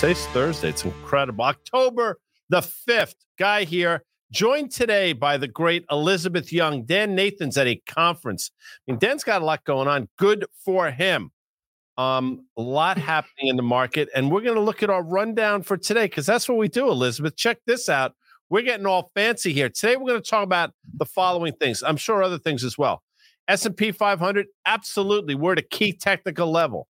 Today's Thursday. It's incredible. October the 5th. Guy here, joined today by the great Elizabeth Young. Dan Nathan's at a conference. I mean, Dan's got a lot going on. Good for him. Um, a lot happening in the market. And we're going to look at our rundown for today because that's what we do, Elizabeth. Check this out. We're getting all fancy here. Today, we're going to talk about the following things. I'm sure other things as well. S&P 500, absolutely. We're at a key technical level.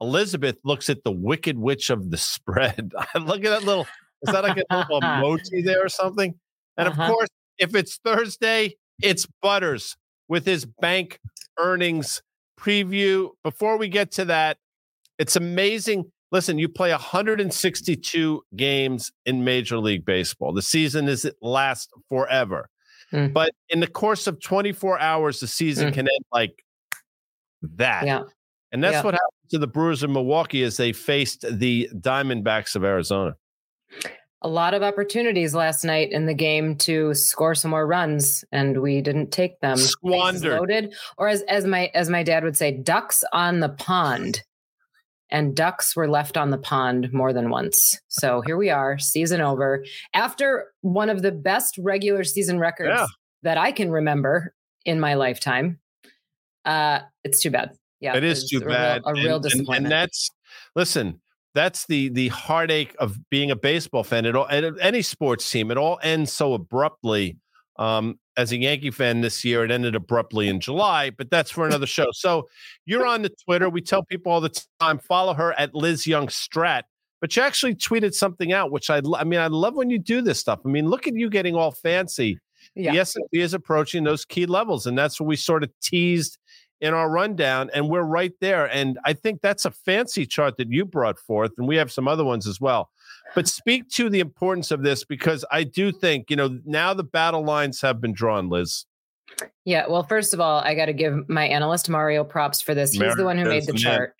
Elizabeth looks at the wicked witch of the spread. Look at that little, is that like a little emoji there or something? And uh-huh. of course, if it's Thursday, it's Butters with his bank earnings preview. Before we get to that, it's amazing. Listen, you play 162 games in Major League Baseball. The season is it lasts forever. Mm. But in the course of 24 hours, the season mm. can end like that. Yeah. And that's yeah. what happened to the Brewers in Milwaukee as they faced the Diamondbacks of Arizona. A lot of opportunities last night in the game to score some more runs, and we didn't take them. Squandered, loaded, or as as my as my dad would say, ducks on the pond. And ducks were left on the pond more than once. So here we are, season over. After one of the best regular season records yeah. that I can remember in my lifetime. Uh, it's too bad. Yeah, it is too a bad. Real, a real and, disappointment. And, and, that's listen. That's the the heartache of being a baseball fan. It all any sports team. It all ends so abruptly. Um, as a Yankee fan this year, it ended abruptly in July, but that's for another show. So you're on the Twitter. We tell people all the time follow her at Liz Young Strat. But you actually tweeted something out, which I I mean I love when you do this stuff. I mean, look at you getting all fancy. Yeah. The S&P is approaching those key levels, and that's what we sort of teased in our rundown, and we're right there. And I think that's a fancy chart that you brought forth, and we have some other ones as well. But speak to the importance of this because I do think, you know, now the battle lines have been drawn, Liz. Yeah. Well, first of all, I got to give my analyst Mario props for this. He's the one who made the chart.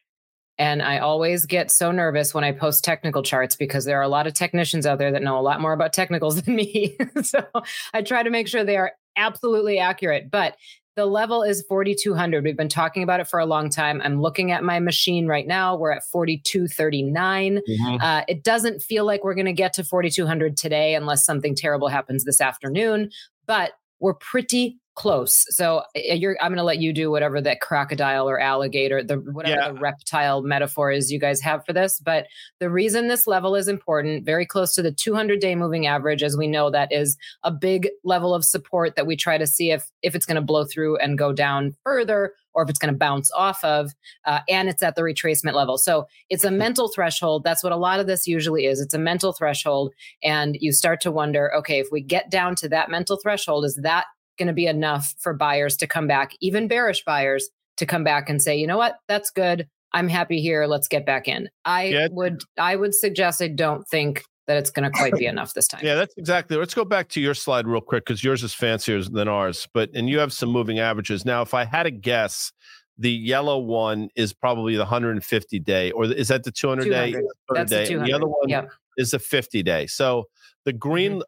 And I always get so nervous when I post technical charts because there are a lot of technicians out there that know a lot more about technicals than me. so I try to make sure they are absolutely accurate. But the level is 4,200. We've been talking about it for a long time. I'm looking at my machine right now. We're at 4,239. Mm-hmm. Uh, it doesn't feel like we're going to get to 4,200 today unless something terrible happens this afternoon, but we're pretty close. So uh, you're, I'm going to let you do whatever that crocodile or alligator, the whatever yeah. the reptile metaphor is you guys have for this. But the reason this level is important, very close to the 200 day moving average, as we know that is a big level of support that we try to see if if it's going to blow through and go down further or if it's going to bounce off of, uh, and it's at the retracement level. So it's a mental threshold. That's what a lot of this usually is. It's a mental threshold. And you start to wonder, okay, if we get down to that mental threshold, is that going to be enough for buyers to come back, even bearish buyers to come back and say, you know what, that's good. I'm happy here. Let's get back in. I yeah. would I would suggest I don't think that it's going to quite be enough this time. Yeah, that's exactly. Let's go back to your slide real quick because yours is fancier than ours. But and you have some moving averages. Now, if I had a guess, the yellow one is probably the 150 day, or is that the 200, 200. day? 200 that's day. The, 200. the other one yep. is the 50 day. So the green mm-hmm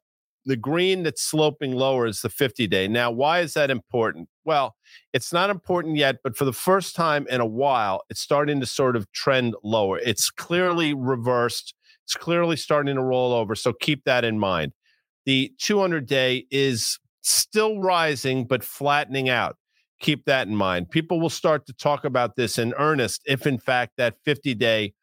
the green that's sloping lower is the 50 day. Now, why is that important? Well, it's not important yet, but for the first time in a while, it's starting to sort of trend lower. It's clearly reversed. It's clearly starting to roll over. So keep that in mind. The 200 day is still rising, but flattening out. Keep that in mind. People will start to talk about this in earnest if, in fact, that 50 day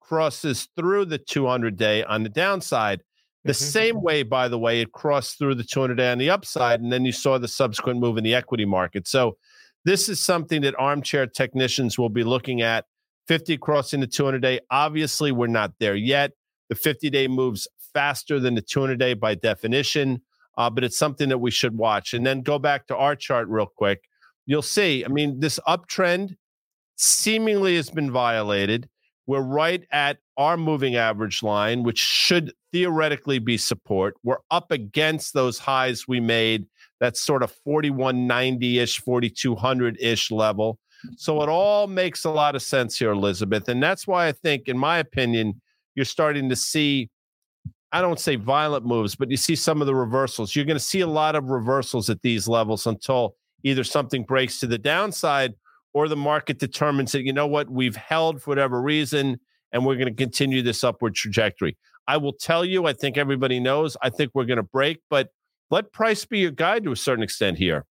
crosses through the 200 day on the downside the mm-hmm. same way, by the way, it crossed through the 200 day on the upside, and then you saw the subsequent move in the equity market. So, this is something that armchair technicians will be looking at 50 crossing the 200 day. Obviously, we're not there yet. The 50 day moves faster than the 200 day by definition, uh, but it's something that we should watch. And then go back to our chart real quick. You'll see, I mean, this uptrend seemingly has been violated. We're right at our moving average line, which should theoretically be support. We're up against those highs we made, that sort of 4190 ish, 4200 ish level. So it all makes a lot of sense here, Elizabeth. And that's why I think, in my opinion, you're starting to see, I don't say violent moves, but you see some of the reversals. You're going to see a lot of reversals at these levels until either something breaks to the downside or the market determines that, you know what, we've held for whatever reason and we're going to continue this upward trajectory. I will tell you, I think everybody knows, I think we're going to break, but let price be your guide to a certain extent here.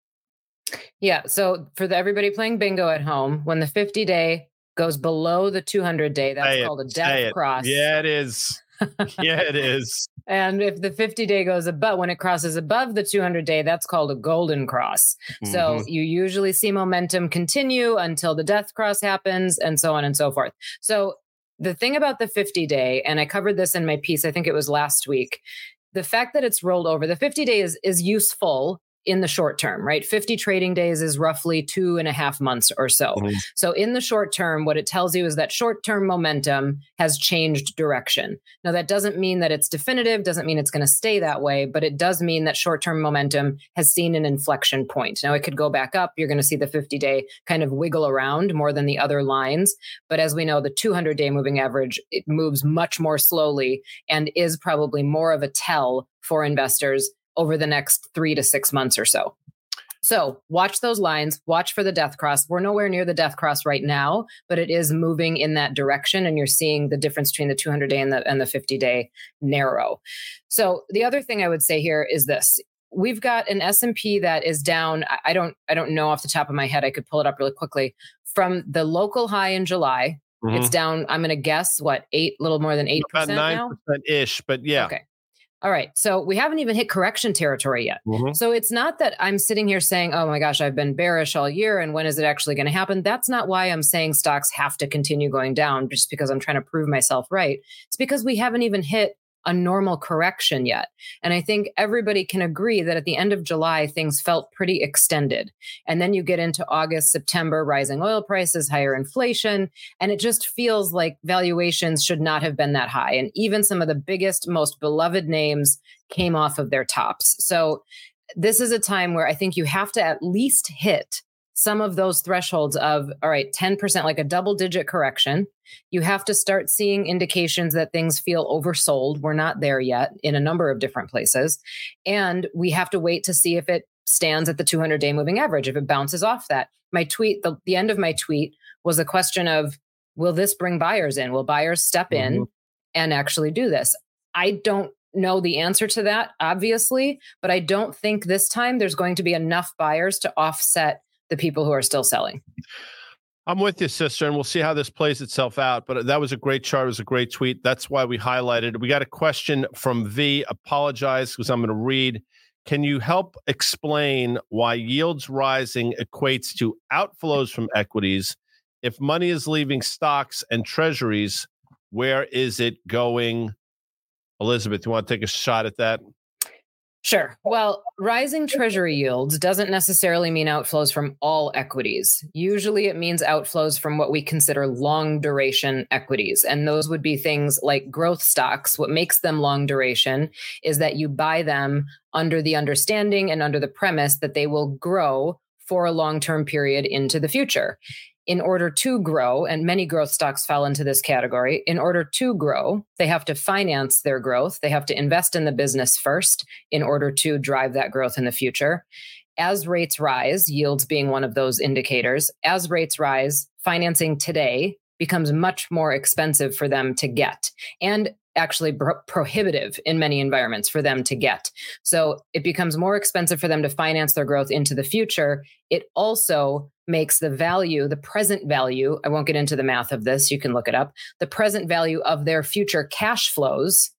Yeah. So for the, everybody playing bingo at home, when the 50 day goes below the 200 day, that's called a death cross. Yeah, it is. yeah, it is. And if the 50 day goes above, when it crosses above the 200 day, that's called a golden cross. Mm-hmm. So you usually see momentum continue until the death cross happens and so on and so forth. So the thing about the 50 day, and I covered this in my piece, I think it was last week, the fact that it's rolled over, the 50 days is useful in the short term, right? 50 trading days is roughly two and a half months or so. Mm-hmm. So, in the short term, what it tells you is that short term momentum has changed direction. Now, that doesn't mean that it's definitive, doesn't mean it's going to stay that way, but it does mean that short term momentum has seen an inflection point. Now, it could go back up. You're going to see the 50 day kind of wiggle around more than the other lines. But as we know, the 200 day moving average, it moves much more slowly and is probably more of a tell for investors over the next three to six months or so. So watch those lines, watch for the death cross. We're nowhere near the death cross right now, but it is moving in that direction. And you're seeing the difference between the 200 day and the, and the 50 day narrow. So the other thing I would say here is this. We've got an S&P that is down. I don't, I don't know off the top of my head. I could pull it up really quickly from the local high in July. Mm-hmm. It's down. I'm going to guess what eight, little more than eight percent now, ish. But yeah, okay. All right. So we haven't even hit correction territory yet. Mm-hmm. So it's not that I'm sitting here saying, oh my gosh, I've been bearish all year. And when is it actually going to happen? That's not why I'm saying stocks have to continue going down just because I'm trying to prove myself right. It's because we haven't even hit a normal correction yet. And I think everybody can agree that at the end of July, things felt pretty extended. And then you get into August, September, rising oil prices, higher inflation, and it just feels like valuations should not have been that high. And even some of the biggest, most beloved names came off of their tops. So this is a time where I think you have to at least hit some of those thresholds of, all right, 10%, like a double digit correction. You have to start seeing indications that things feel oversold. We're not there yet in a number of different places. And we have to wait to see if it stands at the 200 day moving average, if it bounces off that. My tweet, the, the end of my tweet was a question of, will this bring buyers in? Will buyers step in mm-hmm. and actually do this? I don't know the answer to that, obviously, but I don't think this time there's going to be enough buyers to offset the people who are still selling. I'm with you, sister, and we'll see how this plays itself out. But that was a great chart. It was a great tweet. That's why we highlighted. We got a question from V. Apologize because I'm going to read. Can you help explain why yields rising equates to outflows from equities? If money is leaving stocks and treasuries, where is it going? Elizabeth, you want to take a shot at that? Sure. Well, rising treasury yields doesn't necessarily mean outflows from all equities. Usually it means outflows from what we consider long duration equities. And those would be things like growth stocks. What makes them long duration is that you buy them under the understanding and under the premise that they will grow for a long term period into the future in order to grow, and many growth stocks fall into this category, in order to grow, they have to finance their growth. They have to invest in the business first in order to drive that growth in the future. As rates rise, yields being one of those indicators, as rates rise, financing today becomes much more expensive for them to get. And actually pro- prohibitive in many environments for them to get. So it becomes more expensive for them to finance their growth into the future. It also makes the value, the present value, I won't get into the math of this, you can look it up, the present value of their future cash flows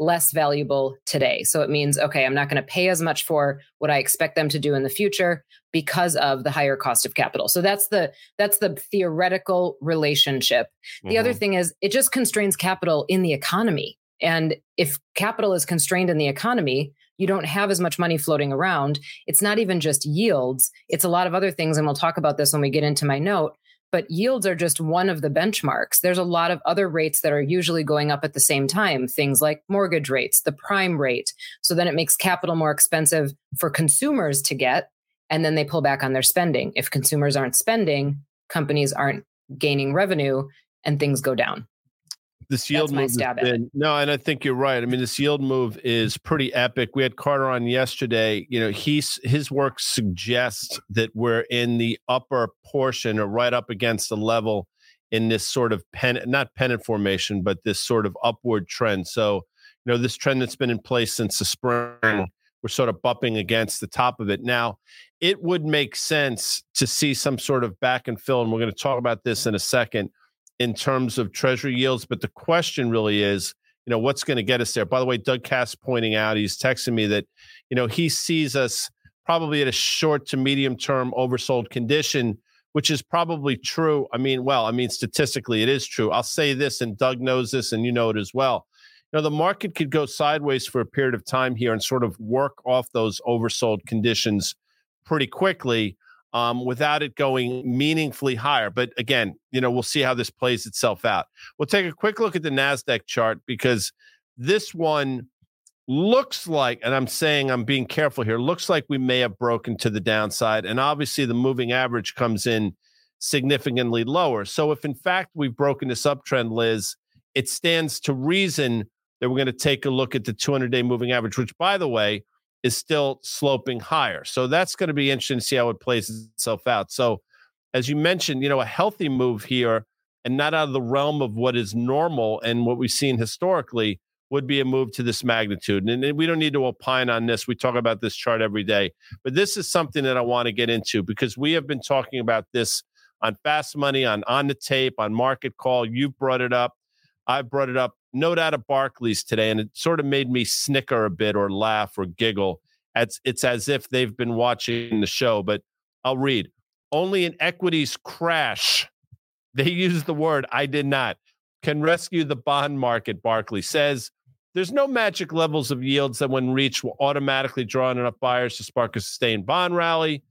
less valuable today. So it means, okay, I'm not going to pay as much for what I expect them to do in the future because of the higher cost of capital. So that's the that's the theoretical relationship. The mm-hmm. other thing is it just constrains capital in the economy. And if capital is constrained in the economy, you don't have as much money floating around. It's not even just yields, it's a lot of other things and we'll talk about this when we get into my note but yields are just one of the benchmarks. There's a lot of other rates that are usually going up at the same time, things like mortgage rates, the prime rate. So then it makes capital more expensive for consumers to get and then they pull back on their spending. If consumers aren't spending, companies aren't gaining revenue, and things go down. This yield move been, no, and I think you're right. I mean, the yield move is pretty epic. We had Carter on yesterday. You know, he's his work suggests that we're in the upper portion or right up against the level in this sort of pen, not pennant formation, but this sort of upward trend. So, you know, this trend that's been in place since the spring, we're sort of bumping against the top of it. Now, it would make sense to see some sort of back and fill, and we're going to talk about this in a second in terms of treasury yields. But the question really is, you know, what's going to get us there? By the way, Doug Kass pointing out, he's texting me that, you know, he sees us probably at a short to medium term oversold condition which is probably true. I mean, well, I mean, statistically, it is true. I'll say this, and Doug knows this, and you know it as well. You know, the market could go sideways for a period of time here and sort of work off those oversold conditions pretty quickly um, without it going meaningfully higher. But again, you know, we'll see how this plays itself out. We'll take a quick look at the NASDAQ chart because this one looks like, and I'm saying I'm being careful here, looks like we may have broken to the downside. And obviously, the moving average comes in significantly lower. So, if in fact we've broken this uptrend, Liz, it stands to reason that we're going to take a look at the 200 day moving average, which, by the way, is still sloping higher. So, that's going to be interesting to see how it plays itself out. So, as you mentioned, you know, a healthy move here and not out of the realm of what is normal and what we've seen historically would be a move to this magnitude. And we don't need to opine on this. We talk about this chart every day. But this is something that I want to get into because we have been talking about this on Fast Money, on On the Tape, on Market Call. You've brought it up. I brought it up. Note out of Barclays today, and it sort of made me snicker a bit or laugh or giggle. It's, it's as if they've been watching the show, but I'll read. Only an equities crash. They use the word I did not can rescue the bond market, Barclay says. There's no magic levels of yields that, when reached, will automatically draw in enough buyers to spark a sustained bond rally.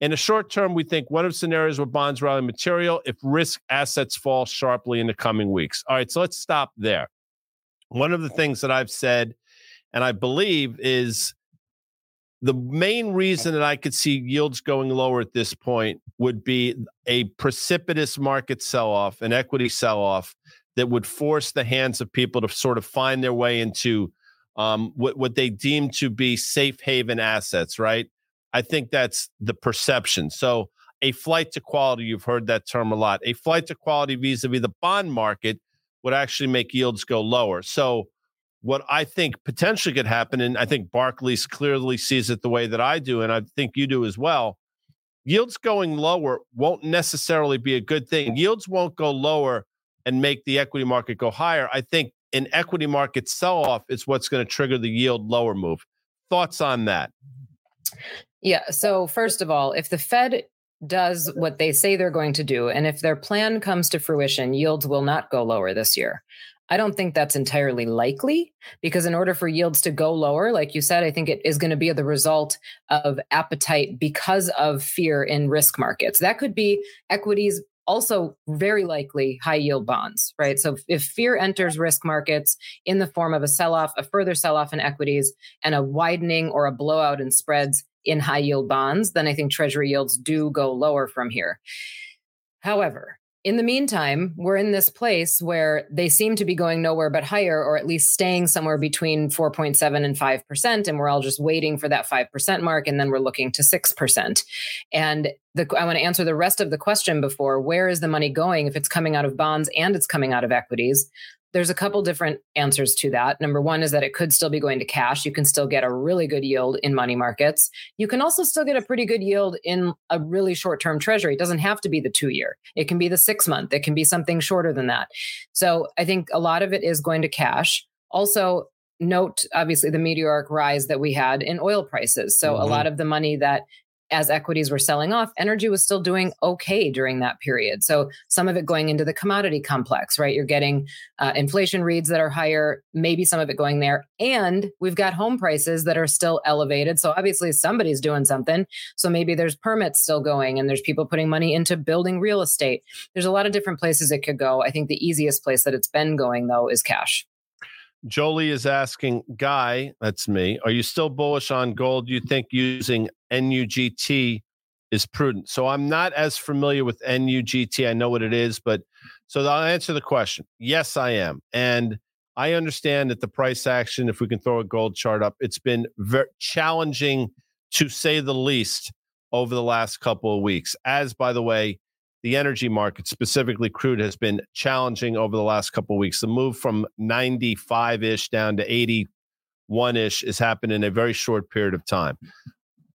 In the short term, we think one of scenarios where bonds rally material if risk assets fall sharply in the coming weeks. All right, so let's stop there. One of the things that I've said, and I believe, is the main reason that I could see yields going lower at this point would be a precipitous market sell off, an equity sell off that would force the hands of people to sort of find their way into um, what, what they deem to be safe haven assets, right? I think that's the perception. So, a flight to quality, you've heard that term a lot. A flight to quality vis a vis the bond market would actually make yields go lower. So, what I think potentially could happen, and I think Barclays clearly sees it the way that I do, and I think you do as well. Yields going lower won't necessarily be a good thing. Yields won't go lower and make the equity market go higher. I think an equity market sell off is what's going to trigger the yield lower move. Thoughts on that? Yeah. So, first of all, if the Fed does what they say they're going to do, and if their plan comes to fruition, yields will not go lower this year. I don't think that's entirely likely because, in order for yields to go lower, like you said, I think it is going to be the result of appetite because of fear in risk markets. That could be equities also very likely high yield bonds, right? So if fear enters risk markets in the form of a sell off, a further sell off in equities, and a widening or a blowout in spreads in high yield bonds, then I think treasury yields do go lower from here. However, in the meantime, we're in this place where they seem to be going nowhere but higher, or at least staying somewhere between 4.7 and 5%. And we're all just waiting for that 5% mark. And then we're looking to 6%. And the, I want to answer the rest of the question before where is the money going if it's coming out of bonds and it's coming out of equities? There's a couple different answers to that. Number one is that it could still be going to cash. You can still get a really good yield in money markets. You can also still get a pretty good yield in a really short term treasury. It doesn't have to be the two year, it can be the six month, it can be something shorter than that. So I think a lot of it is going to cash. Also, note obviously the meteoric rise that we had in oil prices. So mm-hmm. a lot of the money that as equities were selling off, energy was still doing okay during that period. So some of it going into the commodity complex, right? You're getting uh, inflation reads that are higher, maybe some of it going there. And we've got home prices that are still elevated. So obviously somebody's doing something. So maybe there's permits still going and there's people putting money into building real estate. There's a lot of different places it could go. I think the easiest place that it's been going though is cash. Jolie is asking, Guy, that's me, are you still bullish on gold? You think using NUGT is prudent? So I'm not as familiar with NUGT. I know what it is, but so I'll answer the question. Yes, I am. And I understand that the price action, if we can throw a gold chart up, it's been very challenging to say the least over the last couple of weeks. As by the way, the energy market, specifically crude, has been challenging over the last couple of weeks. The move from 95 ish down to 81 ish has happened in a very short period of time.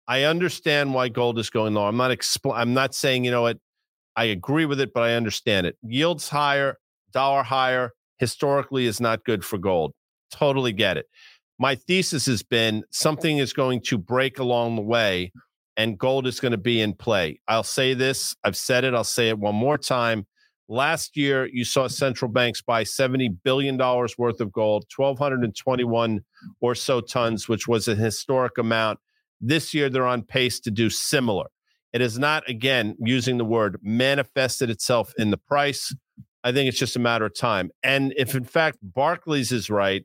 I understand why gold is going low. I'm not expl- I'm not saying you know what I agree with it, but I understand it. Yields higher, dollar higher, historically is not good for gold. Totally get it. My thesis has been something is going to break along the way and gold is going to be in play. I'll say this, I've said it, I'll say it one more time. Last year, you saw central banks buy $70 billion worth of gold, 1,221 or so tons, which was a historic amount. This year, they're on pace to do similar. It has not, again, using the word, manifested itself in the price. I think it's just a matter of time. And if in fact Barclays is right,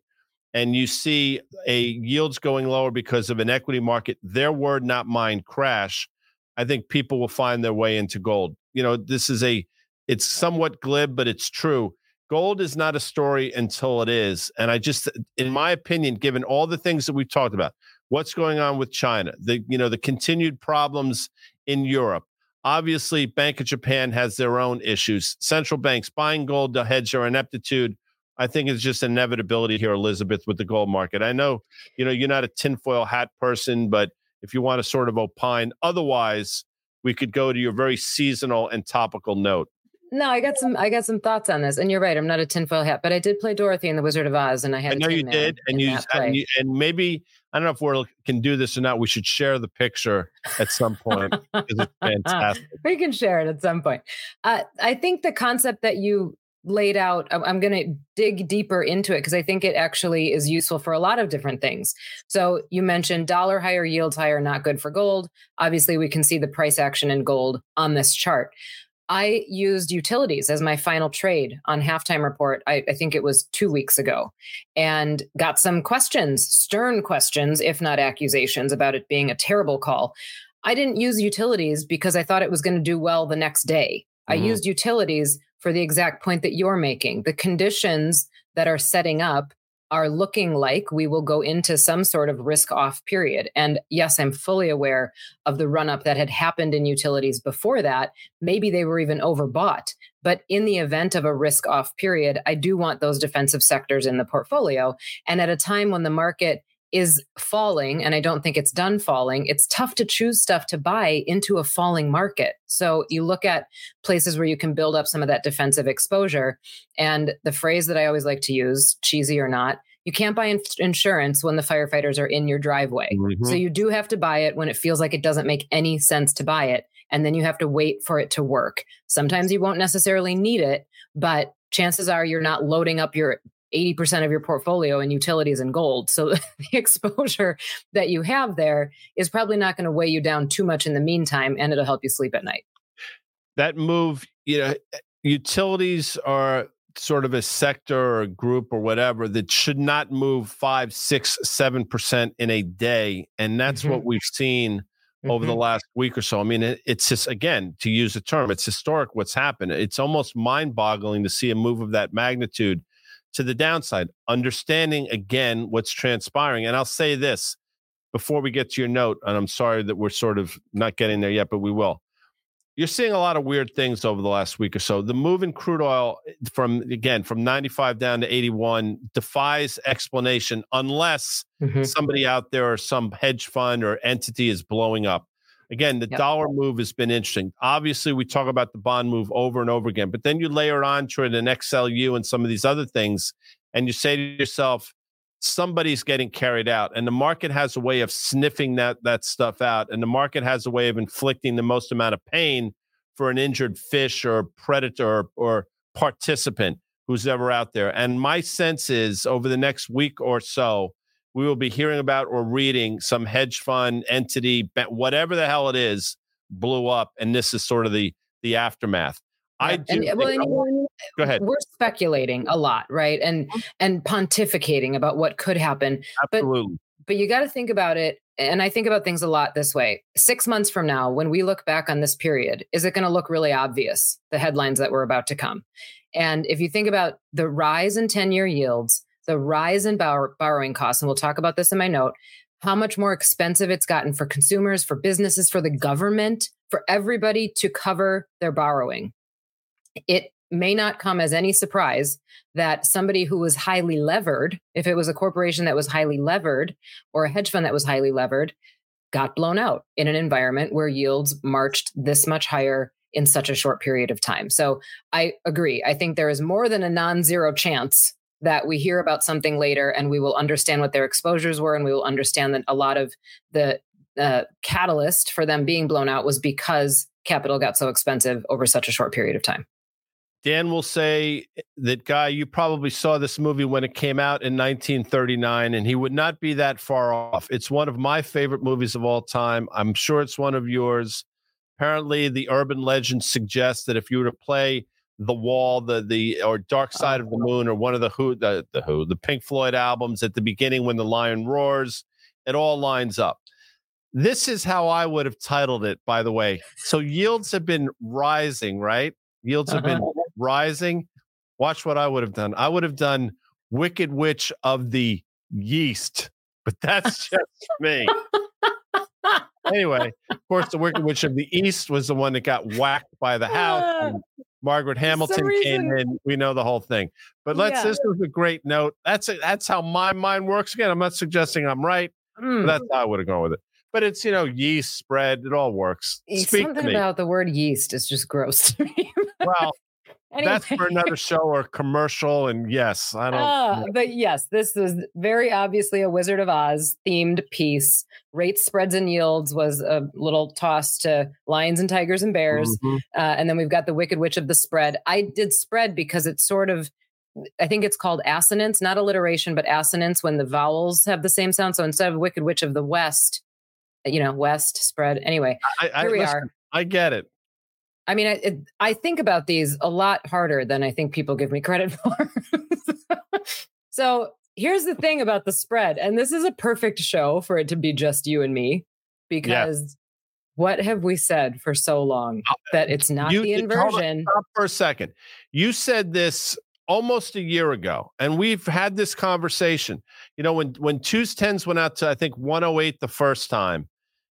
and you see a yields going lower because of an equity market, their word, not mine, crash, I think people will find their way into gold. You know, this is a, it's somewhat glib, but it's true. Gold is not a story until it is. And I just, in my opinion, given all the things that we've talked about, what's going on with China, the, you know, the continued problems in Europe, Obviously, Bank of Japan has their own issues. Central banks buying gold to hedge their ineptitude. I think it's just inevitability here, Elizabeth, with the gold market. I know, you know, you're not a tinfoil hat person, but if you want to sort of opine, otherwise, we could go to your very seasonal and topical note. No, I got some. I got some thoughts on this, and you're right. I'm not a tinfoil hat, but I did play Dorothy in the Wizard of Oz, and I had. I know you did, and you, and you, and maybe I don't know if we can do this or not. We should share the picture at some point it's fantastic. we can share it at some point. Uh, I think the concept that you laid out, I'm going to dig deeper into it because I think it actually is useful for a lot of different things. So you mentioned dollar higher, yields higher, not good for gold. Obviously, we can see the price action in gold on this chart. I used utilities as my final trade on halftime report. I, I, think it was two weeks ago, and got some questions, stern questions, if not accusations, about it being a terrible call. I didn't use utilities because I thought it was going to do well the next day. Mm-hmm. I used utilities for the exact point that you're making. The conditions that are setting up are looking like we will go into some sort of risk off period. And yes, I'm fully aware of the run up that had happened in utilities before that. Maybe they were even overbought. But in the event of a risk off period, I do want those defensive sectors in the portfolio. And at a time when the market is falling and I don't think it's done falling, it's tough to choose stuff to buy into a falling market. So you look at places where you can build up some of that defensive exposure. And the phrase that I always like to use, cheesy or not, you can't buy in- insurance when the firefighters are in your driveway. Mm-hmm. So you do have to buy it when it feels like it doesn't make any sense to buy it. And then you have to wait for it to work. Sometimes you won't necessarily need it, but chances are you're not loading up your 80% of your portfolio in utilities and gold. So the exposure that you have there is probably not going to weigh you down too much in the meantime, and it'll help you sleep at night. That move, you know, utilities are sort of a sector or a group or whatever that should not move five, six, seven percent in a day. And that's mm-hmm. what we've seen mm-hmm. over the mm-hmm. last week or so. I mean, it, it's just again, to use a term, it's historic what's happened. It's almost mind-boggling to see a move of that magnitude to the downside, understanding again what's transpiring. And I'll say this before we get to your note, and I'm sorry that we're sort of not getting there yet, but we will. You're seeing a lot of weird things over the last week or so. The move in crude oil from again from 95 down to 81 defies explanation unless mm-hmm. somebody out there or some hedge fund or entity is blowing up. Again, the yep. dollar move has been interesting. Obviously, we talk about the bond move over and over again, but then you layer on to it an XLU and some of these other things, and you say to yourself, somebody's getting carried out. And the market has a way of sniffing that that stuff out, and the market has a way of inflicting the most amount of pain for an injured fish or predator or, or participant who's ever out there. And my sense is over the next week or so, we will be hearing about or reading some hedge fund entity, whatever the hell it is, blew up, and this is sort of the the aftermath. I do. And, well, and, go ahead. We're speculating a lot, right? And mm-hmm. and pontificating about what could happen. Absolutely. But, but you got to think about it. And I think about things a lot this way. Six months from now, when we look back on this period, is it going to look really obvious, the headlines that were about to come? And if you think about the rise in 10 year yields, the rise in borrow- borrowing costs, and we'll talk about this in my note, how much more expensive it's gotten for consumers, for businesses, for the government, for everybody to cover their borrowing. It may not come as any surprise that somebody who was highly levered, if it was a corporation that was highly levered or a hedge fund that was highly levered, got blown out in an environment where yields marched this much higher in such a short period of time. So I agree. I think there is more than a non zero chance that we hear about something later and we will understand what their exposures were and we will understand that a lot of the uh, catalyst for them being blown out was because capital got so expensive over such a short period of time. Dan will say that, Guy, you probably saw this movie when it came out in 1939, and he would not be that far off. It's one of my favorite movies of all time. I'm sure it's one of yours. Apparently, the urban legend suggests that if you were to play The Wall, the the or Dark Side of the Moon, or one of the Who, the, the Who, the Pink Floyd albums at the beginning when the lion roars, it all lines up. This is how I would have titled it, by the way. So yields have been rising, right? Yields have been uh-huh. rising. Watch what I would have done. I would have done Wicked Witch of the Yeast, but that's just me. Anyway, of course, the Wicked Witch of the East was the one that got whacked by the house. Margaret Hamilton came in. We know the whole thing. But let's. Yeah. This was a great note. That's a, that's how my mind works. Again, I'm not suggesting I'm right. Mm. that's how I would have gone with it but it's you know yeast spread. It all works. Speak Something about the word yeast is just gross to me. well, anyway. that's for another show or commercial. And yes, I don't. Uh, but yes, this is very obviously a Wizard of Oz themed piece. Rates, spreads, and yields was a little toss to lions and tigers and bears, mm-hmm. uh, and then we've got the Wicked Witch of the spread. I did spread because it's sort of I think it's called assonance, not alliteration, but assonance when the vowels have the same sound. So instead of Wicked Witch of the West, you know, West spread. Anyway, I, I, here we listen, are. I get it. I mean, I, it, I think about these a lot harder than I think people give me credit for. so here's the thing about the spread, and this is a perfect show for it to be just you and me, because yeah. what have we said for so long that it's not you, the inversion? Stop for a second. You said this almost a year ago, and we've had this conversation. You know, when when twos tens went out to I think 108 the first time,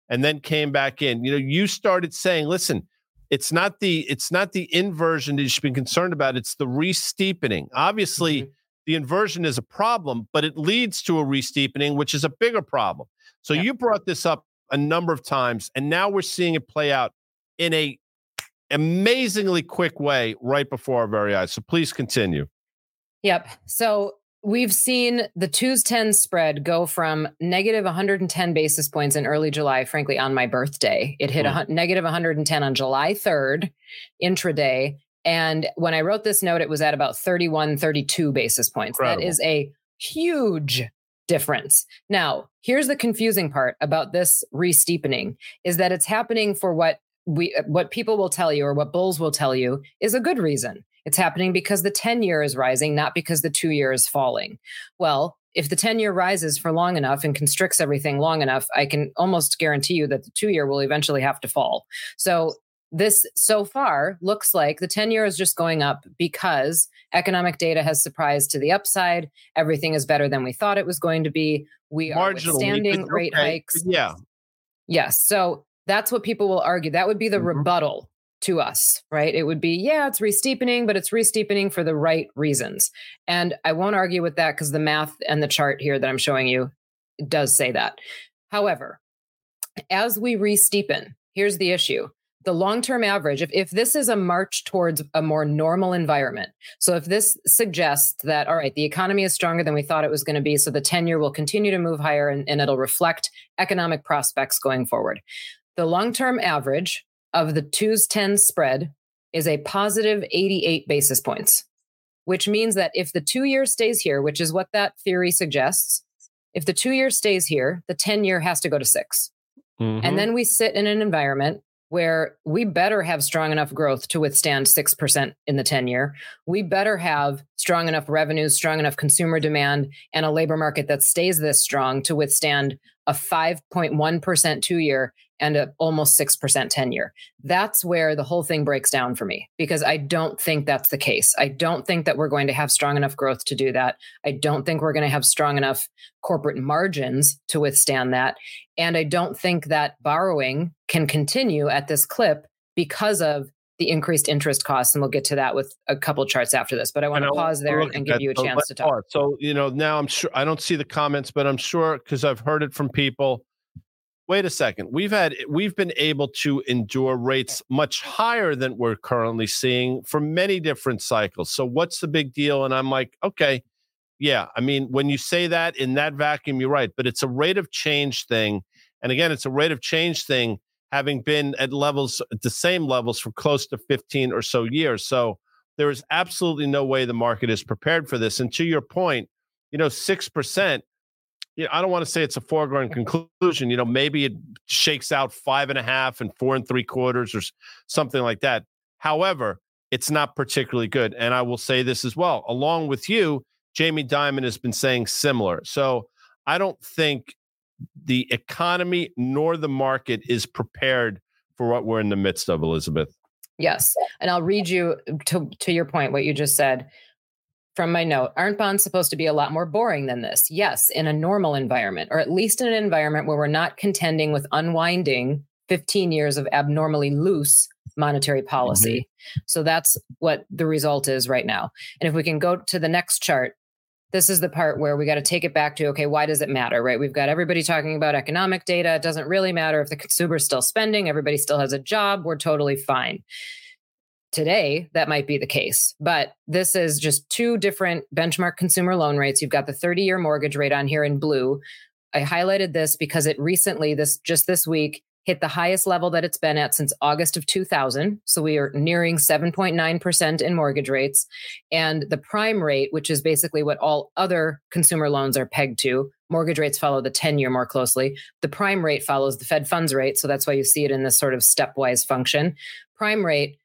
and then came back in. You know, you started saying, listen, it's not the it's not the inversion that you should be concerned about. It's the re-steepening. Obviously, mm-hmm. the inversion is a problem, but it leads to a re-steepening, which is a bigger problem. So yeah. you brought this up a number of times, and now we're seeing it play out in a amazingly quick way right before our very eyes. So please continue. Yep. So we've seen the twos 10 spread go from negative 110 basis points in early July, frankly, on my birthday. It hit a hmm. negative 110 on July 3rd, intraday. And when I wrote this note, it was at about 31, 32 basis points. Incredible. That is a huge difference. Now, here's the confusing part about this re-steepening is that it's happening for what we what people will tell you or what bulls will tell you is a good reason. It's happening because the 10 year is rising, not because the two year is falling. Well, if the 10 year rises for long enough and constricts everything long enough, I can almost guarantee you that the two year will eventually have to fall. So, this so far looks like the 10 year is just going up because economic data has surprised to the upside. Everything is better than we thought it was going to be. We are withstanding okay. rate hikes. Yeah. Yes. So that's what people will argue. That would be the mm-hmm. rebuttal to us, right? It would be, yeah, it's re-steepening, but it's re-steepening for the right reasons. And I won't argue with that because the math and the chart here that I'm showing you does say that. However, as we re-steepen, here's the issue. The long term average, if, if this is a march towards a more normal environment, so if this suggests that, all right, the economy is stronger than we thought it was going to be, so the 10 year will continue to move higher and, and it'll reflect economic prospects going forward. The long term average of the twos 10 spread is a positive 88 basis points, which means that if the two year stays here, which is what that theory suggests, if the two year stays here, the 10 year has to go to 6 mm-hmm. And then we sit in an environment where we better have strong enough growth to withstand 6% in the 10 year. We better have strong enough revenues, strong enough consumer demand, and a labor market that stays this strong to withstand a 5.1% two year and a almost 6% 10 year. That's where the whole thing breaks down for me because I don't think that's the case. I don't think that we're going to have strong enough growth to do that. I don't think we're going to have strong enough corporate margins to withstand that. And I don't think that borrowing can continue at this clip because of the increased interest costs, and we'll get to that with a couple charts after this. But I want to pause there and give you a chance to talk. So you know, now I'm sure I don't see the comments, but I'm sure because I've heard it from people. Wait a second. We've had we've been able to endure rates much higher than we're currently seeing for many different cycles. So what's the big deal? And I'm like, okay, yeah. I mean, when you say that in that vacuum, you're right. But it's a rate of change thing, and again, it's a rate of change thing having been at levels at the same levels for close to 15 or so years. So there is absolutely no way the market is prepared for this. And to your point, you know, 6%, you know, I don't want to say it's a foregone conclusion. You know, maybe it shakes out five and a half and four and three quarters or something like that. However, it's not particularly good. And I will say this as well. Along with you, Jamie Dimon has been saying similar. So I don't think the economy nor the market is prepared for what we're in the midst of, Elizabeth. Yes. And I'll read you to, to your point, what you just said from my note. Aren't bonds supposed to be a lot more boring than this? Yes, in a normal environment, or at least in an environment where we're not contending with unwinding 15 years of abnormally loose monetary policy. Mm-hmm. So that's what the result is right now. And if we can go to the next chart, this is the part where we got to take it back to okay, why does it matter, right? We've got everybody talking about economic data. It doesn't really matter if the consumer's still spending, everybody still has a job, we're totally fine. Today, that might be the case, but this is just two different benchmark consumer loan rates. You've got the 30 year mortgage rate on here in blue. I highlighted this because it recently, this just this week, hit the highest level that it's been at since August of 2000. So we are nearing 7.9% in mortgage rates. And the prime rate, which is basically what all other consumer loans are pegged to, mortgage rates follow the 10 year more closely. The prime rate follows the Fed funds rate. So that's why you see it in this sort of stepwise function. Prime rate,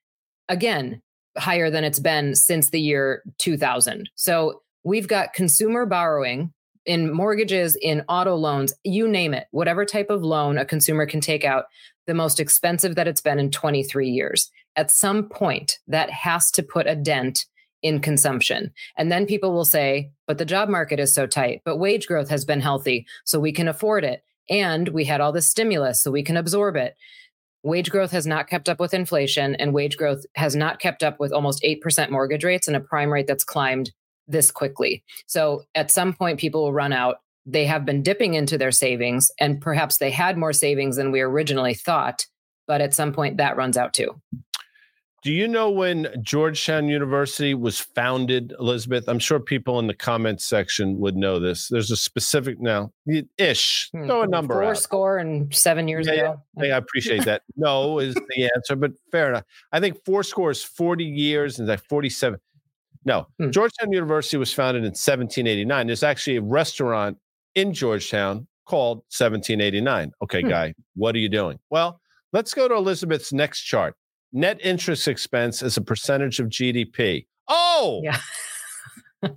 again, higher than it's been since the year 2000. So we've got consumer borrowing in mortgages, in auto loans, you name it, whatever type of loan a consumer can take out, the most expensive that it's been in 23 years. At some point, that has to put a dent in consumption. And then people will say, but the job market is so tight, but wage growth has been healthy, so we can afford it. And we had all this stimulus, so we can absorb it. Wage growth has not kept up with inflation, and wage growth has not kept up with almost 8% mortgage rates and a prime rate that's climbed this quickly. So at some point, people will run out. They have been dipping into their savings, and perhaps they had more savings than we originally thought. But at some point, that runs out too. Do you know when Georgetown University was founded, Elizabeth? I'm sure people in the comments section would know this. There's a specific now ish. Hmm. Throw a number Four out. score and seven years yeah, ago. Yeah, I appreciate that. no is the answer, but fair enough. I think four score is 40 years and like 47. No, hmm. Georgetown University was founded in 1789. There's actually a restaurant in Georgetown called 1789. Okay, hmm. guy, what are you doing? Well, let's go to Elizabeth's next chart. Net interest expense as a percentage of GDP. Oh, yeah.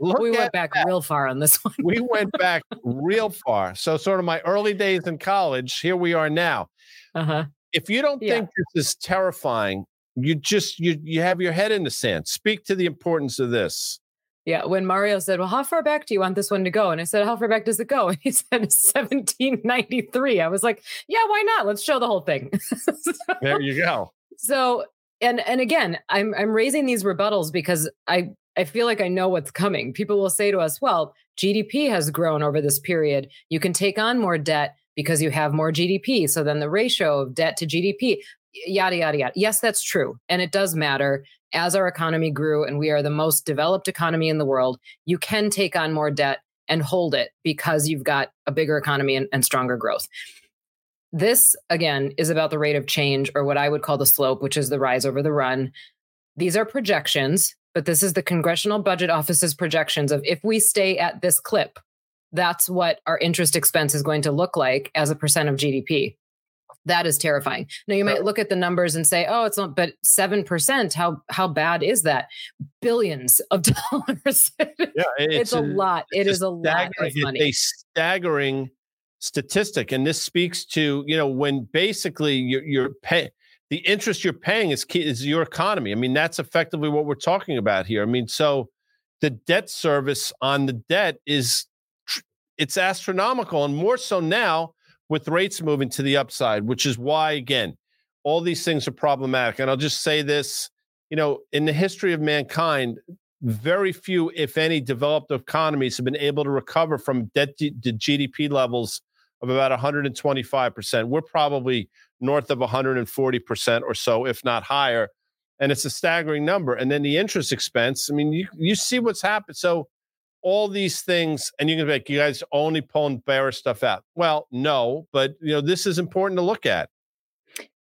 we went back that. real far on this one. we went back real far. So, sort of my early days in college, here we are now. Uh-huh. If you don't yeah. think this is terrifying, you just you you have your head in the sand. Speak to the importance of this. Yeah, when Mario said, "Well, how far back do you want this one to go?" and I said, "How far back does it go?" and he said, "1793." I was like, "Yeah, why not? Let's show the whole thing." so, there you go. So, and and again, I'm I'm raising these rebuttals because I I feel like I know what's coming. People will say to us, "Well, GDP has grown over this period. You can take on more debt." because you have more GDP. So then the ratio of debt to GDP yada, yada, yada. Yes, that's true. And it does matter. As our economy grew and we are the most developed economy in the world, you can take on more debt and hold it because you've got a bigger economy and, and stronger growth. This, again, is about the rate of change or what I would call the slope, which is the rise over the run. These are projections, but this is the Congressional Budget Office's projections of if we stay at this clip, that's what our interest expense is going to look like as a percent of GDP. That is terrifying. Now you might look at the numbers and say, "Oh, it's not," but seven percent. How how bad is that? Billions of dollars. yeah, it's, it's a, a, lot. It is a, lot of money. A staggering statistic, and this speaks to you know when basically you're, you're pay the interest you're paying is key, is your economy. I mean, that's effectively what we're talking about here. I mean, so the debt service on the debt is it's astronomical, and more so now with rates moving to the upside, which is why again all these things are problematic. And I'll just say this: you know, in the history of mankind, very few, if any, developed economies have been able to recover from debt to GDP levels of about 125%. We're probably north of 140% or so, if not higher. And it's a staggering number. And then the interest expense, I mean, you, you see what's happened. So all these things, and you can be like, you guys only pulling bearish stuff out. Well, no, but you know, this is important to look at.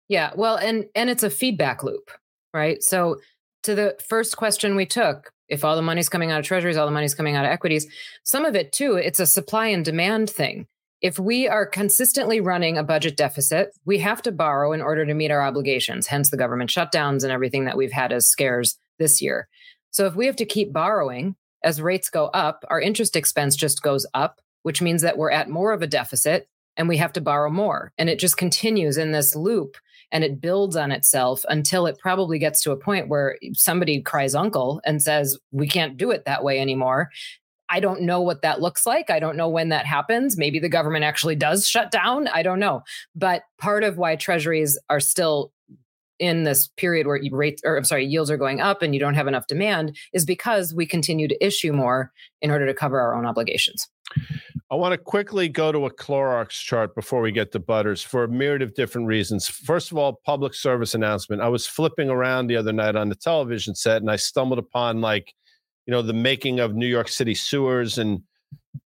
Yeah. Well, and and it's a feedback loop, right? So to the first question we took, if all the money's coming out of treasuries, all the money's coming out of equities, some of it too, it's a supply and demand thing if we are consistently running a budget deficit, we have to borrow in order to meet our obligations, hence the government shutdowns and everything that we've had as scares this year. So if we have to keep borrowing as rates go up, our interest expense just goes up, which means that we're at more of a deficit and we have to borrow more. And it just continues in this loop and it builds on itself until it probably gets to a point where somebody cries uncle and says, we can't do it that way anymore. I don't know what that looks like. I don't know when that happens. Maybe the government actually does shut down. I don't know. But part of why treasuries are still in this period where rates or I'm sorry, yields are going up and you don't have enough demand is because we continue to issue more in order to cover our own obligations. I want to quickly go to a Clorox chart before we get to Butters for a myriad of different reasons. First of all, public service announcement. I was flipping around the other night on the television set and I stumbled upon like you know the making of New York City sewers and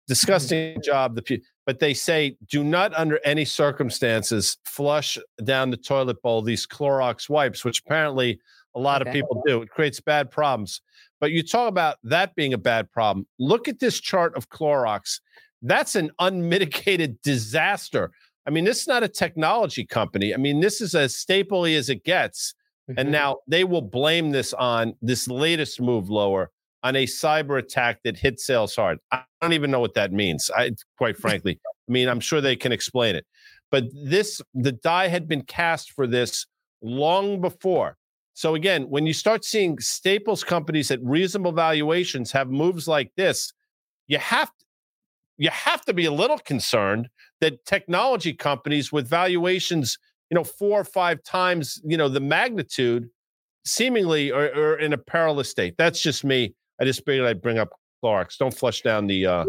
disgusting job. The but they say do not under any circumstances flush down the toilet bowl these Clorox wipes, which apparently a lot okay. of people do. It creates bad problems. But you talk about that being a bad problem. Look at this chart of Clorox. That's an unmitigated disaster. I mean, this is not a technology company. I mean, this is as stapley as it gets. Mm-hmm. And now they will blame this on this latest move lower on a cyber attack that hit sales hard. I don't even know what that means. I quite frankly, I mean, I'm sure they can explain it. But this the die had been cast for this long before. So again, when you start seeing staples companies at reasonable valuations have moves like this, you have to, you have to be a little concerned that technology companies with valuations, you know, four or five times, you know, the magnitude seemingly are, are in a perilous state. That's just me. I just figured I'd bring up Clorox. Don't flush down the uh,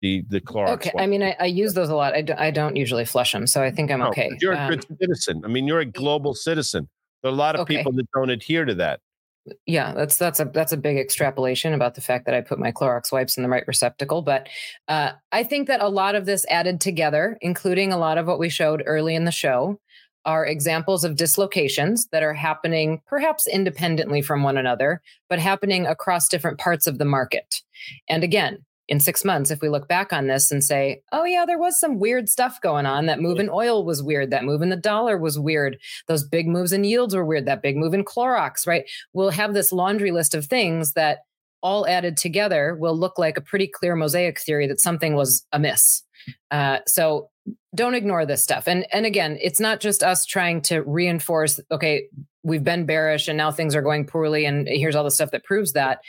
the the Clorox. Okay, one. I mean, I, I, use those a lot. I d- I don't usually flush them, so I think I'm no, okay. You're a good um, citizen. I mean, you're a global citizen. There are a lot of okay. people that don't adhere to that. Yeah, that's that's a that's a big extrapolation about the fact that I put my Clorox wipes in the right receptacle. But uh, I think that a lot of this added together, including a lot of what we showed early in the show, are examples of dislocations that are happening perhaps independently from one another, but happening across different parts of the market. And again, in six months, if we look back on this and say, oh, yeah, there was some weird stuff going on. That move in oil was weird. That move in the dollar was weird. Those big moves in yields were weird. That big move in Clorox, right? We'll have this laundry list of things that all added together will look like a pretty clear mosaic theory that something was amiss. Uh, so don't ignore this stuff. And and again, it's not just us trying to reinforce, okay, we've been bearish and now things are going poorly and here's all the stuff that proves that.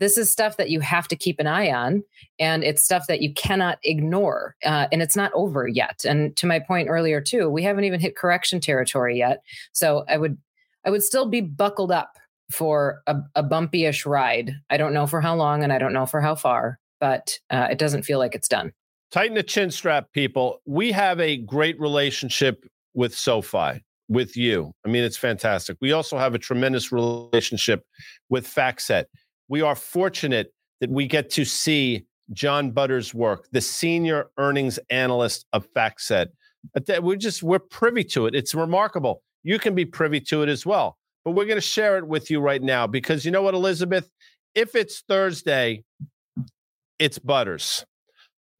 This is stuff that you have to keep an eye on, and it's stuff that you cannot ignore. Uh, and it's not over yet. And to my point earlier too, we haven't even hit correction territory yet. So I would, I would still be buckled up for a, a bumpy-ish ride. I don't know for how long, and I don't know for how far, but uh, it doesn't feel like it's done. Tighten the chin strap, people. We have a great relationship with SoFi, with you. I mean, it's fantastic. We also have a tremendous relationship with FactSet. We are fortunate that we get to see John Butters' work, the senior earnings analyst of FactSet. We're just we're privy to it. It's remarkable. You can be privy to it as well. But we're going to share it with you right now because you know what, Elizabeth? If it's Thursday, it's Butters.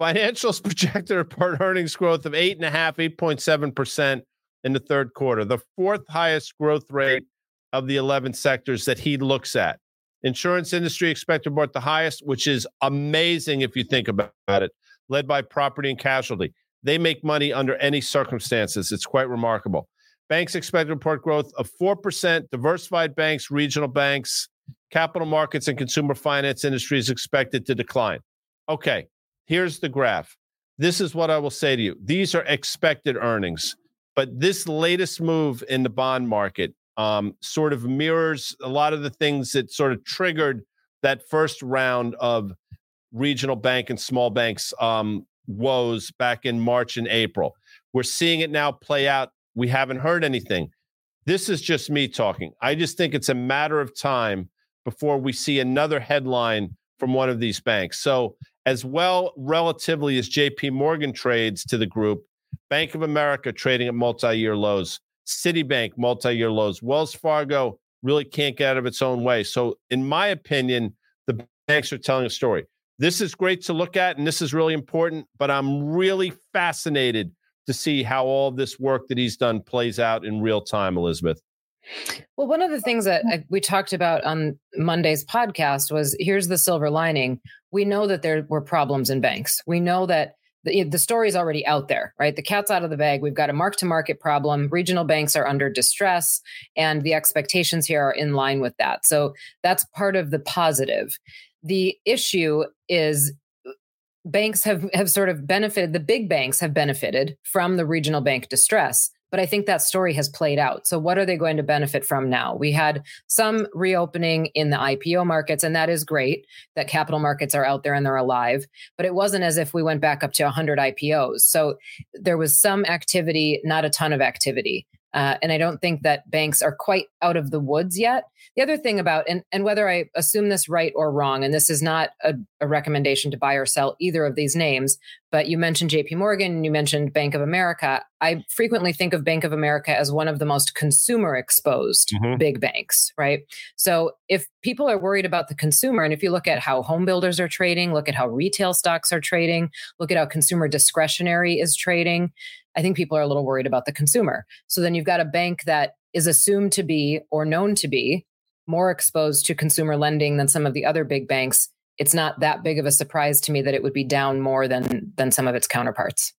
Financials projected report earnings growth of 8.5%, 8.7% in the third quarter, the fourth highest growth rate of the 11 sectors that he looks at. Insurance industry expected report the highest, which is amazing if you think about it, led by property and casualty. They make money under any circumstances. It's quite remarkable. Banks expect to report growth of 4%. Diversified banks, regional banks, capital markets, and consumer finance industry is expected to decline. Okay, here's the graph. This is what I will say to you. These are expected earnings, but this latest move in the bond market um, sort of mirrors a lot of the things that sort of triggered that first round of regional bank and small banks um, woes back in March and April. We're seeing it now play out. We haven't heard anything. This is just me talking. I just think it's a matter of time before we see another headline from one of these banks. So, as well, relatively as JP Morgan trades to the group, Bank of America trading at multi year lows, Citibank multi year lows, Wells Fargo really can't get out of its own way. So, in my opinion, the banks are telling a story. This is great to look at, and this is really important, but I'm really fascinated to see how all this work that he's done plays out in real time, Elizabeth. Well, one of the things that I, we talked about on Monday's podcast was here's the silver lining. We know that there were problems in banks. We know that the, the story is already out there, right? The cat's out of the bag. We've got a mark to market problem. Regional banks are under distress, and the expectations here are in line with that. So that's part of the positive. The issue is banks have have sort of benefited the big banks have benefited from the regional bank distress but I think that story has played out. So, what are they going to benefit from now? We had some reopening in the IPO markets, and that is great that capital markets are out there and they're alive. But it wasn't as if we went back up to 100 IPOs. So, there was some activity, not a ton of activity. Uh, and I don't think that banks are quite out of the woods yet. The other thing about, and, and whether I assume this right or wrong, and this is not a, a recommendation to buy or sell either of these names, but you mentioned JP Morgan, you mentioned Bank of America. I frequently think of Bank of America as one of the most consumer exposed mm-hmm. big banks, right? So if people are worried about the consumer, and if you look at how home builders are trading, look at how retail stocks are trading, look at how consumer discretionary is trading, I think people are a little worried about the consumer. So then you've got a bank that is assumed to be or known to be more exposed to consumer lending than some of the other big banks. It's not that big of a surprise to me that it would be down more than than some of its counterparts.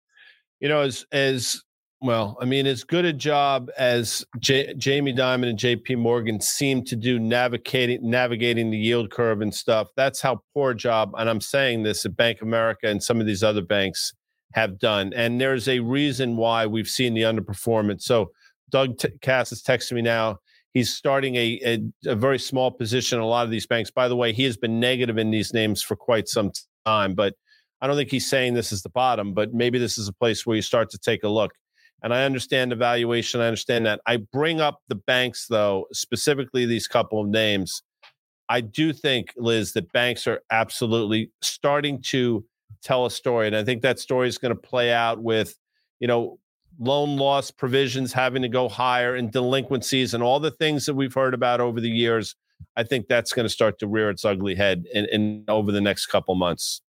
You know, as as well, I mean, as good a job as J- Jamie Dimon and J.P. Morgan seem to do navigating navigating the yield curve and stuff. That's how poor job, and I'm saying this at Bank America and some of these other banks have done. And there's a reason why we've seen the underperformance. So Doug T- Kass is texting me now. He's starting a, a, a very small position in a lot of these banks. By the way, he has been negative in these names for quite some time, but I don't think he's saying this is the bottom, but maybe this is a place where you start to take a look. And I understand the valuation. I understand that. I bring up the banks, though, specifically these couple of names. I do think, Liz, that banks are absolutely starting to tell a story. And I think that story is going to play out with, you know, loan loss provisions having to go higher and delinquencies and all the things that we've heard about over the years. I think that's going to start to rear its ugly head in, in over the next couple months.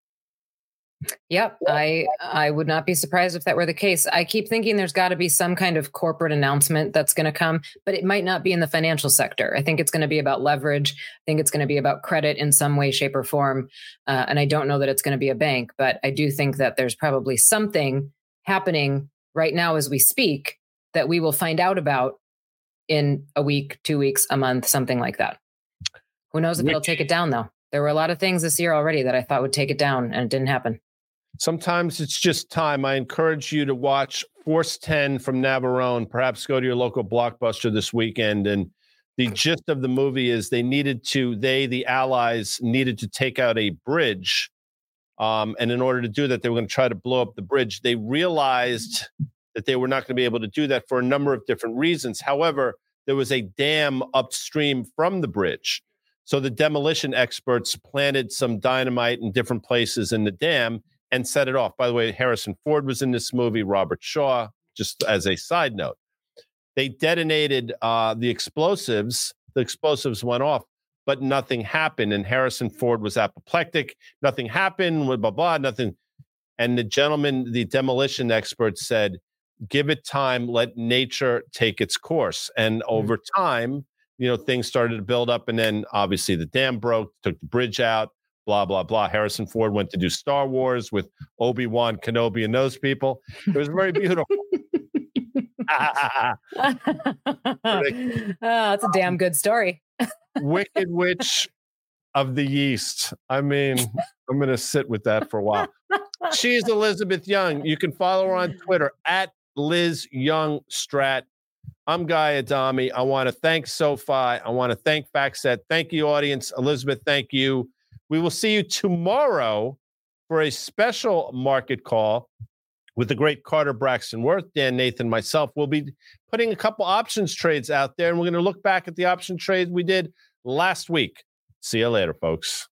Yep, I I would not be surprised if that were the case. I keep thinking there's got to be some kind of corporate announcement that's going to come, but it might not be in the financial sector. I think it's going to be about leverage. I think it's going to be about credit in some way, shape, or form. Uh, and I don't know that it's going to be a bank, but I do think that there's probably something happening right now as we speak that we will find out about in a week, two weeks, a month, something like that. Who knows if Which, it'll take it down though? There were a lot of things this year already that I thought would take it down, and it didn't happen. Sometimes it's just time. I encourage you to watch Force 10 from Navarone. Perhaps go to your local blockbuster this weekend. And the gist of the movie is they needed to, they, the Allies, needed to take out a bridge. Um, and in order to do that, they were going to try to blow up the bridge. They realized that they were not going to be able to do that for a number of different reasons. However, there was a dam upstream from the bridge. So the demolition experts planted some dynamite in different places in the dam and set it off. By the way, Harrison Ford was in this movie, Robert Shaw, just as a side note. They detonated uh, the explosives. The explosives went off, but nothing happened. And Harrison Ford was apoplectic. Nothing happened, blah, blah, blah, nothing. And the gentleman, the demolition expert said, give it time, let nature take its course. And over time, you know, things started to build up. And then obviously the dam broke, took the bridge out blah blah blah. Harrison Ford went to do Star Wars with Obi Wan Kenobi and those people. It was very beautiful. oh, that's a damn good story. Wicked Witch of the Yeast. I mean, I'm going to sit with that for a while. She's Elizabeth Young. You can follow her on Twitter at Liz Young Strat. I'm Guy Adami. I want to thank SoFi. I want to thank FactSet. Thank you, audience. Elizabeth, thank you. We will see you tomorrow for a special market call with the great Carter Braxton Worth, Dan Nathan, myself. We'll be putting a couple options trades out there, and we're going to look back at the option trades we did last week. See you later, folks.